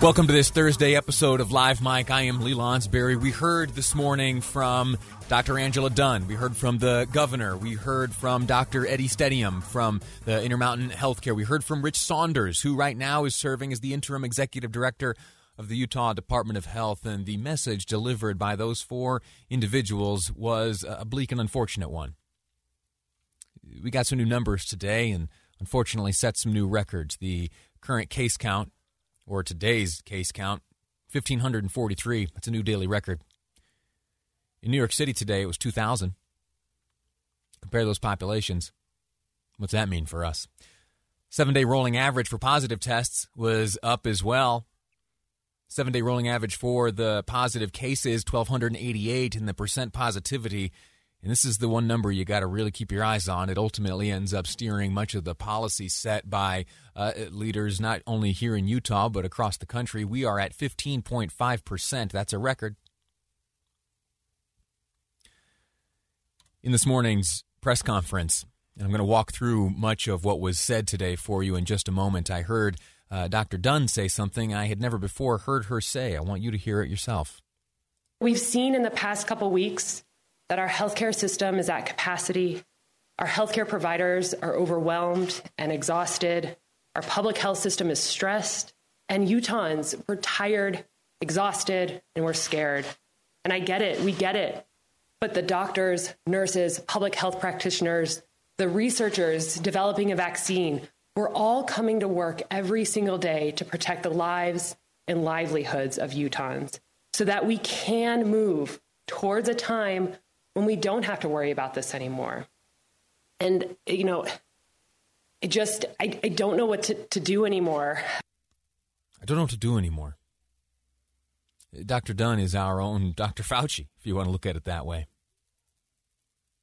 Welcome to this Thursday episode of Live Mike. I am Lee Lonsberry. We heard this morning from Dr. Angela Dunn. We heard from the governor. We heard from Dr. Eddie Stenehjem from the Intermountain Healthcare. We heard from Rich Saunders, who right now is serving as the interim executive director of the Utah Department of Health. And the message delivered by those four individuals was a bleak and unfortunate one. We got some new numbers today and unfortunately set some new records. The current case count or today's case count, 1,543. That's a new daily record. In New York City today, it was 2,000. Compare those populations. What's that mean for us? Seven day rolling average for positive tests was up as well. Seven day rolling average for the positive cases, 1,288, and the percent positivity and this is the one number you got to really keep your eyes on. It ultimately ends up steering much of the policy set by uh, leaders not only here in Utah, but across the country. We are at 15.5%. That's a record. In this morning's press conference, and I'm going to walk through much of what was said today for you in just a moment. I heard uh, Dr. Dunn say something I had never before heard her say. I want you to hear it yourself. We've seen in the past couple weeks that our healthcare system is at capacity. Our healthcare providers are overwhelmed and exhausted. Our public health system is stressed. And Utahns, we're tired, exhausted, and we're scared. And I get it, we get it. But the doctors, nurses, public health practitioners, the researchers developing a vaccine, we're all coming to work every single day to protect the lives and livelihoods of Utahns so that we can move towards a time when we don't have to worry about this anymore. And, you know, I just, I, I don't know what to, to do anymore. I don't know what to do anymore. Dr. Dunn is our own Dr. Fauci, if you want to look at it that way.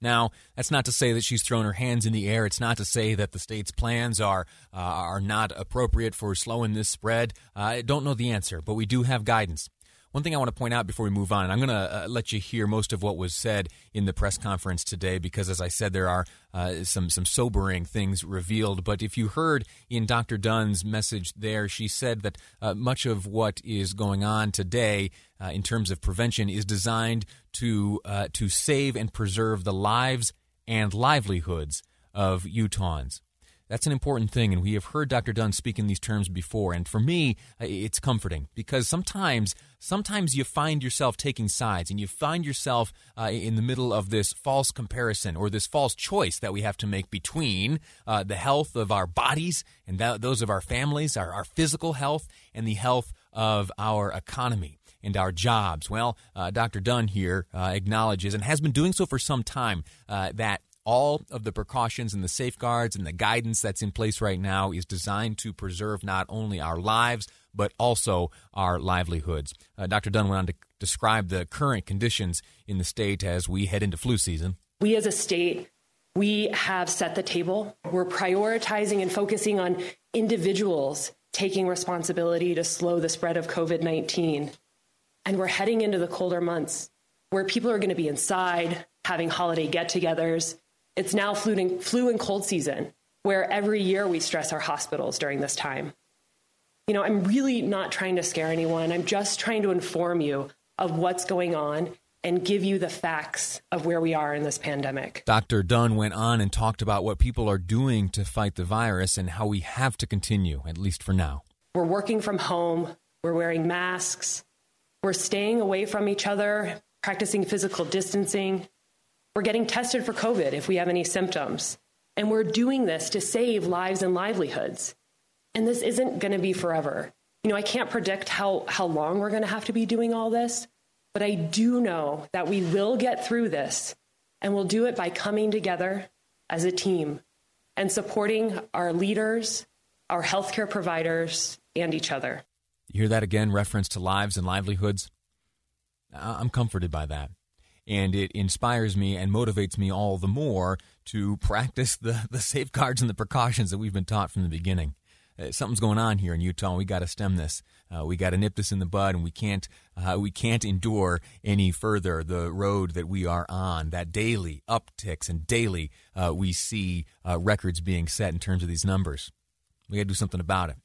Now, that's not to say that she's thrown her hands in the air. It's not to say that the state's plans are uh, are not appropriate for slowing this spread. Uh, I don't know the answer, but we do have guidance. One thing I want to point out before we move on, and I'm going to uh, let you hear most of what was said in the press conference today, because as I said, there are uh, some some sobering things revealed. But if you heard in Dr. Dunn's message there, she said that uh, much of what is going on today uh, in terms of prevention is designed to uh, to save and preserve the lives and livelihoods of Utahns. That's an important thing, and we have heard Dr. Dunn speak in these terms before. And for me, uh, it's comforting because sometimes, sometimes you find yourself taking sides, and you find yourself uh, in the middle of this false comparison or this false choice that we have to make between uh, the health of our bodies and that, those of our families, our, our physical health, and the health of our economy and our jobs. Well, uh, Dr. Dunn here uh, acknowledges and has been doing so for some time uh, that all of the precautions and the safeguards and the guidance that's in place right now is designed to preserve not only our lives, but also our livelihoods. Uh, Dr. Dunn went on to describe the current conditions in the state as we head into flu season. We as a state, we have set the table. We're prioritizing and focusing on individuals taking responsibility to slow the spread of COVID 19. And we're heading into the colder months where people are going to be inside, having holiday get togethers, it's now flu and, flu and cold season, where every year we stress our hospitals during this time. You know, I'm really not trying to scare anyone. I'm just trying to inform you of what's going on and give you the facts of where we are in this pandemic. Dr. Dunn went on and talked about what people are doing to fight the virus and how we have to continue, at least for now. We're working from home, we're wearing masks, we're staying away from each other, practicing physical distancing, we're getting tested for COVID if we have any symptoms. And we're doing this to save lives and livelihoods. And this isn't going to be forever. You know, I can't predict how, how long we're going to have to be doing all this, but I do know that we will get through this. And we'll do it by coming together as a team and supporting our leaders, our healthcare providers, and each other. You hear that again, reference to lives and livelihoods? I'm comforted by that. And it inspires me and motivates me all the more to practice the, the safeguards and the precautions that we've been taught from the beginning. Uh, something's going on here in Utah. We got to stem this. Uh, we got to nip this in the bud, and we can't uh, we can't endure any further the road that we are on. That daily upticks and daily uh, we see uh, records being set in terms of these numbers. We got to do something about it,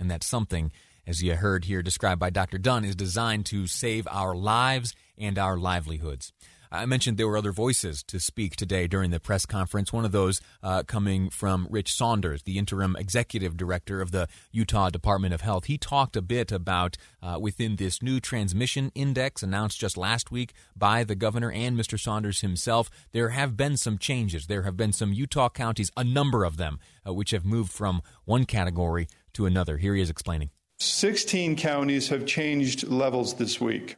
and that something, as you heard here described by Dr. Dunn, is designed to save our lives and our livelihoods. I mentioned there were other voices to speak today during the press conference. One of those uh, coming from Rich Saunders, the interim executive director of the Utah Department of Health. He talked a bit about uh, within this new transmission index announced just last week by the governor and Mr. Saunders himself. There have been some changes. There have been some Utah counties, a number of them, uh, which have moved from one category to another. Here he is explaining. 16 counties have changed levels this week.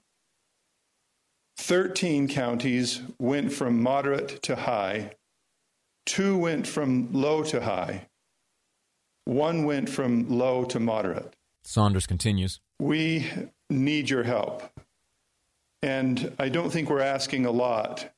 13 counties went from moderate to high, two went from low to high, one went from low to moderate. Saunders continues. We need your help. And I don't think we're asking a lot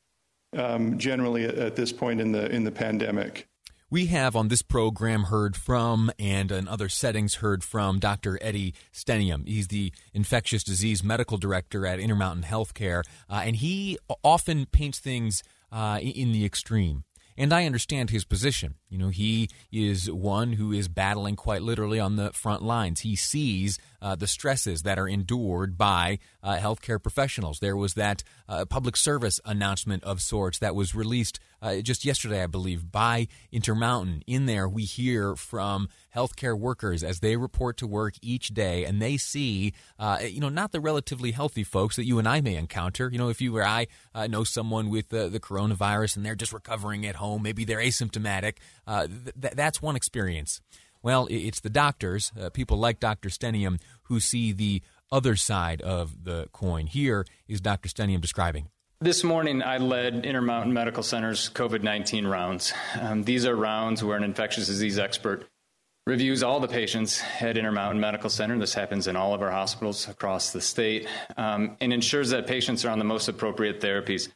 um, generally at, at this point in the, in the pandemic. We have on this program heard from, and in other settings heard from, Dr. Eddie Stenehjem. He's the infectious disease medical director at Intermountain Healthcare, uh, and he often paints things uh, in the extreme. And I understand his position. You know, he is one who is battling quite literally on the front lines. He sees uh, the stresses that are endured by uh, healthcare professionals. There was that uh, public service announcement of sorts that was released uh, just yesterday, I believe, by Intermountain. In there, we hear from healthcare workers as they report to work each day, and they see, uh, you know, not the relatively healthy folks that you and I may encounter. You know, if you or I uh, know someone with the coronavirus and they're just recovering at home, maybe they're asymptomatic. Th- that's one experience. Well, it's the doctors, uh, people like Dr. Stenehjem, who see the other side of the coin. Here is Dr. Stenehjem describing. This morning, I led Intermountain Medical Center's COVID 19 rounds. Um, these are rounds where an infectious disease expert reviews all the patients at Intermountain Medical Center. This happens in all of our hospitals across the state um, and ensures that patients are on the most appropriate therapies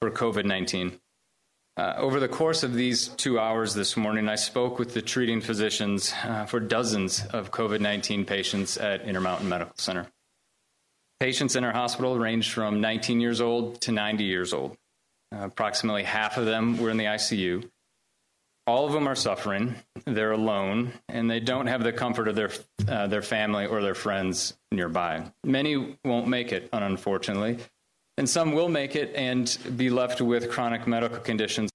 for COVID 19. Uh, over the course of these two hours this morning, I spoke with the treating physicians uh, for dozens of COVID 19 patients at Intermountain Medical Center. Patients in our hospital ranged from 19 years old to 90 years old. Uh, approximately half of them were in the ICU. All of them are suffering. They're alone, and they don't have the comfort of their, uh, their family or their friends nearby. Many won't make it, unfortunately and some will make it and be left with chronic medical conditions.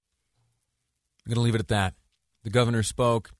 I'm going to leave it at that. The governor spoke.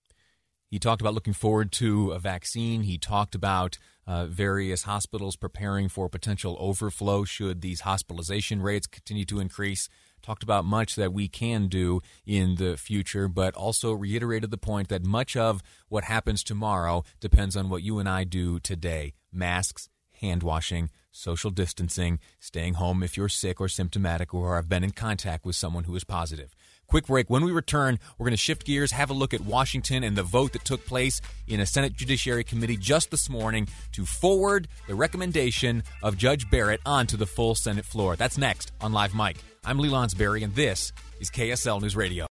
He talked about looking forward to a vaccine. He talked about uh, various hospitals preparing for potential overflow should these hospitalization rates continue to increase. Talked about much that we can do in the future, but also reiterated the point that much of what happens tomorrow depends on what you and I do today masks, hand washing, social distancing, staying home if you're sick or symptomatic or have been in contact with someone who is positive. Quick break. When we return, we're going to shift gears, have a look at Washington and the vote that took place in a Senate Judiciary Committee just this morning to forward the recommendation of Judge Barrett onto the full Senate floor. That's next on Live Mike. I'm Lee Lonsberry, and this is KSL News Radio.